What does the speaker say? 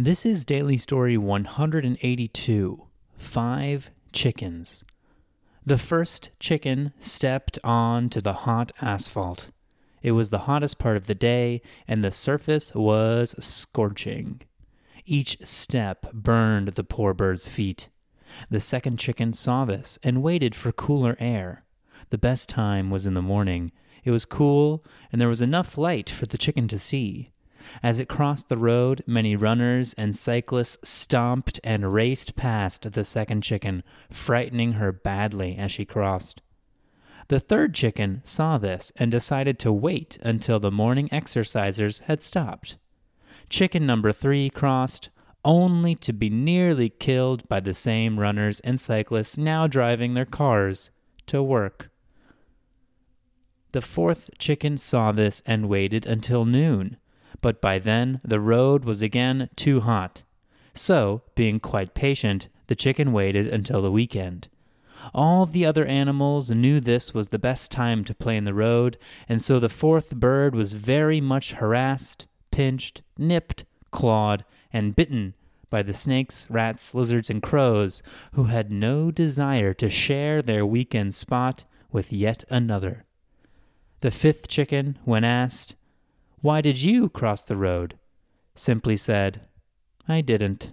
This is Daily Story 182 Five Chickens. The first chicken stepped on to the hot asphalt. It was the hottest part of the day, and the surface was scorching. Each step burned the poor bird's feet. The second chicken saw this and waited for cooler air. The best time was in the morning. It was cool, and there was enough light for the chicken to see. As it crossed the road, many runners and cyclists stomped and raced past the second chicken, frightening her badly as she crossed. The third chicken saw this and decided to wait until the morning exercisers had stopped. Chicken number three crossed, only to be nearly killed by the same runners and cyclists now driving their cars to work. The fourth chicken saw this and waited until noon, but by then the road was again too hot. So, being quite patient, the chicken waited until the weekend. All the other animals knew this was the best time to play in the road, and so the fourth bird was very much harassed, pinched, nipped, clawed, and bitten by the snakes, rats, lizards, and crows, who had no desire to share their weekend spot with yet another. The fifth chicken, when asked, Why did you cross the road? simply said, I didn't.